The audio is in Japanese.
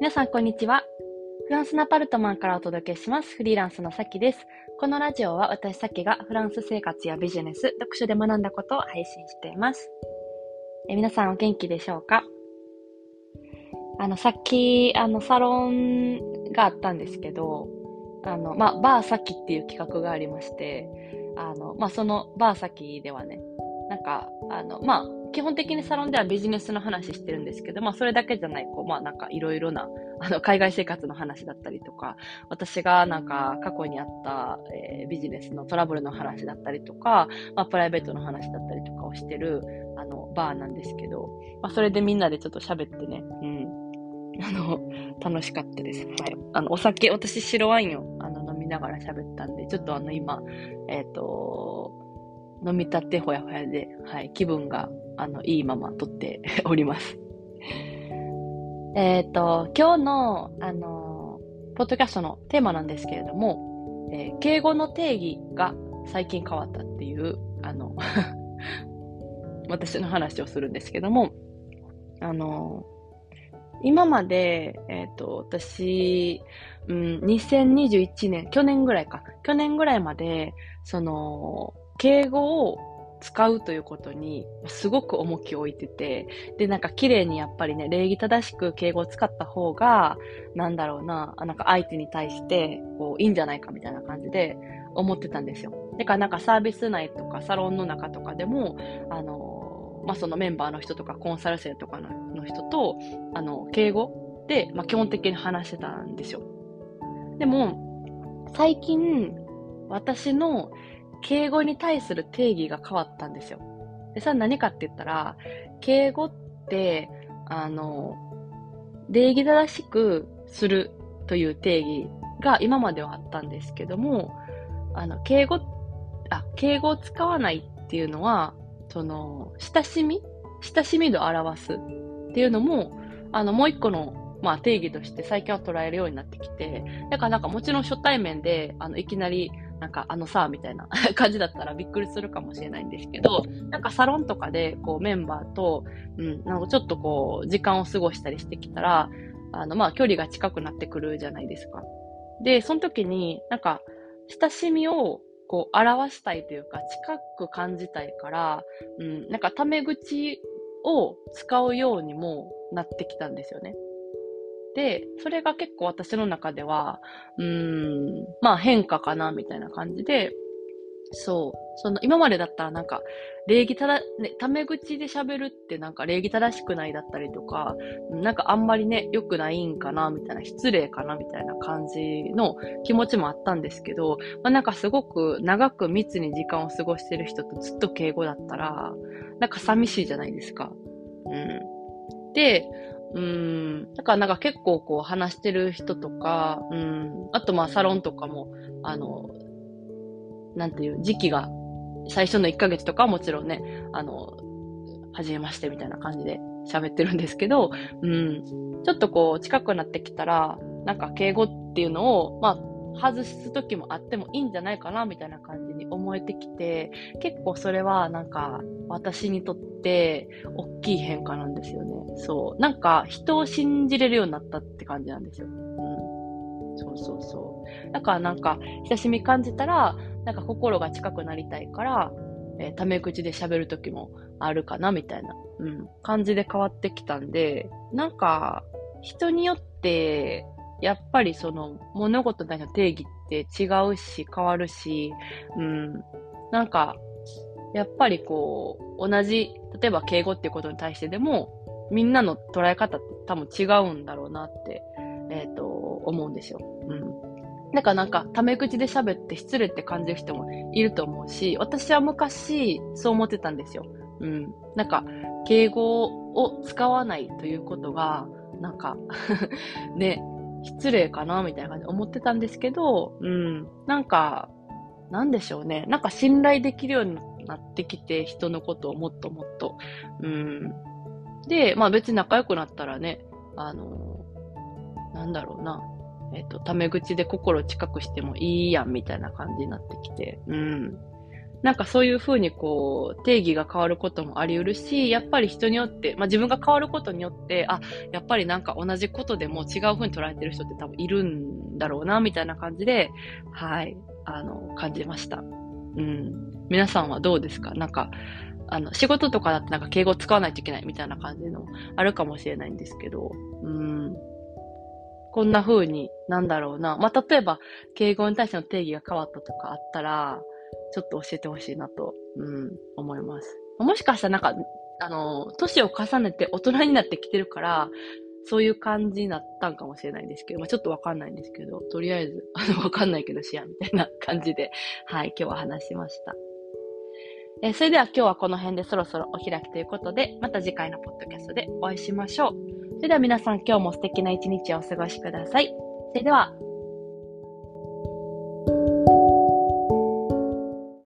皆さん、こんにちは。フランスのアパルトマンからお届けします。フリーランスのさきです。このラジオは私さきがフランス生活やビジネス、読書で学んだことを配信しています。え皆さんお元気でしょうか？あの、さっき、あの、サロンがあったんですけど、あの、まあ、バーサキっていう企画がありまして、あの、まあ、そのバーサキではね、なんか、あの、まあ、基本的にサロンではビジネスの話してるんですけど、まあそれだけじゃない、こう、まあなんかいろいろな、あの、海外生活の話だったりとか、私がなんか過去にあった、えー、ビジネスのトラブルの話だったりとか、まあプライベートの話だったりとかをしてる、あの、バーなんですけど、まあそれでみんなでちょっと喋ってね、うん。あの、楽しかったです。はい。あの、お酒、私白ワインをあの飲みながら喋ったんで、ちょっとあの今、えっ、ー、と、飲みたてほやほやで、はい、気分があの、いいまま撮って おります。えっ、と、今日の、あの、ポッドキャストのテーマなんですけれども、えー、敬語の定義が最近変わったっていう、あの 私の話をするんですけども、あの、今まで、えっ、ー、と、私、うん、2021年、去年ぐらいか、去年ぐらいまで、その、敬語を使うということにすごく重きを置いてて、で、なんか綺麗にやっぱりね、礼儀正しく敬語を使った方が、なんだろうな、なんか相手に対して、こう、いいんじゃないかみたいな感じで思ってたんですよ。だからなんかサービス内とかサロンの中とかでも、あの、まあ、そのメンバーの人とかコンサル生とかのの人と、あの、敬語で、まあ、基本的に話してたんですよ。でも、最近、私の敬語に対する定義が変わったんですよ。で、それは何かって言ったら、敬語って、あの、礼儀正しくするという定義が今まではあったんですけども、あの、敬語、あ、敬語を使わないっていうのは、その、親しみ親しみ度を表すっていうのも、あの、もう一個の、まあ、定義として最近は捉えるようになってきて、だからなんかもちろん初対面で、あの、いきなり、なんかあのさ、みたいな 感じだったらびっくりするかもしれないんですけど、なんかサロンとかでこうメンバーと、うん、なんかちょっとこう時間を過ごしたりしてきたら、あのまあ距離が近くなってくるじゃないですか。で、その時になんか親しみをこう表したいというか近く感じたいから、うん、なんかタメ口を使うようにもなってきたんですよね。で、それが結構私の中では、うーん、まあ変化かな、みたいな感じで、そう。その、今までだったらなんか、礼儀ただ、ね、タメ口で喋るってなんか礼儀正しくないだったりとか、なんかあんまりね、良くないんかな、みたいな、失礼かな、みたいな感じの気持ちもあったんですけど、まあなんかすごく長く密に時間を過ごしてる人とずっと敬語だったら、なんか寂しいじゃないですか。うん。で、うん。だからなんか結構こう話してる人とか、うん。あとまあサロンとかも、あの、なんていう時期が、最初の1ヶ月とかはもちろんね、あの、初めましてみたいな感じで喋ってるんですけど、うん。ちょっとこう近くなってきたら、なんか敬語っていうのを、まあ、外す時もあってもいいんじゃないかなみたいな感じに思えてきて、結構それはなんか私にとって大きい変化なんですよね。そう。なんか人を信じれるようになったって感じなんですよ。うん。そうそうそう。だからなんか親しみ感じたら、なんか心が近くなりたいから、えー、タメ口で喋る時もあるかなみたいな、うん、感じで変わってきたんで、なんか人によってやっぱりその物事の定義って違うし変わるし、うん、なんか、やっぱりこう、同じ、例えば敬語っていうことに対してでも、みんなの捉え方って多分違うんだろうなって、えっ、ー、と、思うんですよ。うん。だからなんか、タメ口で喋って失礼って感じる人もいると思うし、私は昔、そう思ってたんですよ。うん。なんか、敬語を使わないということが、なんか ね、失礼かなみたいな感じで思ってたんですけど、うん、なんか、なんでしょうね。なんか信頼できるようになってきて、人のことをもっともっと。うん。で、まあ別に仲良くなったらね、あの、なんだろうな。えっ、と、タメ口で心近くしてもいいやんみたいな感じになってきて。うん。なんかそういうふうにこう、定義が変わることもあり得るし、やっぱり人によって、まあ自分が変わることによって、あ、やっぱりなんか同じことでも違うふうに捉えてる人って多分いるんだろうな、みたいな感じで、はい、あの、感じました。うん。皆さんはどうですか？なんか、あの、仕事とかだってなんか敬語使わないといけないみたいな感じのあるかもしれないんですけど、うん。こんな風に、なんだろうな。まあ、例えば、敬語に対しての定義が変わったとかあったら、ちょっと教えてほしいなと、うん、思います。もしかしたらなんか、あの、年を重ねて大人になってきてるから、そういう感じになったんかもしれないんですけど、まあ、ちょっとわかんないんですけど、とりあえず、あの、わかんないけどしや、みたいな感じで、はい、今日は話しました。えー、それでは今日はこの辺でそろそろお開きということで、また次回のポッドキャストでお会いしましょう。それでは皆さん今日も素敵な一日をお過ごしください。それでは、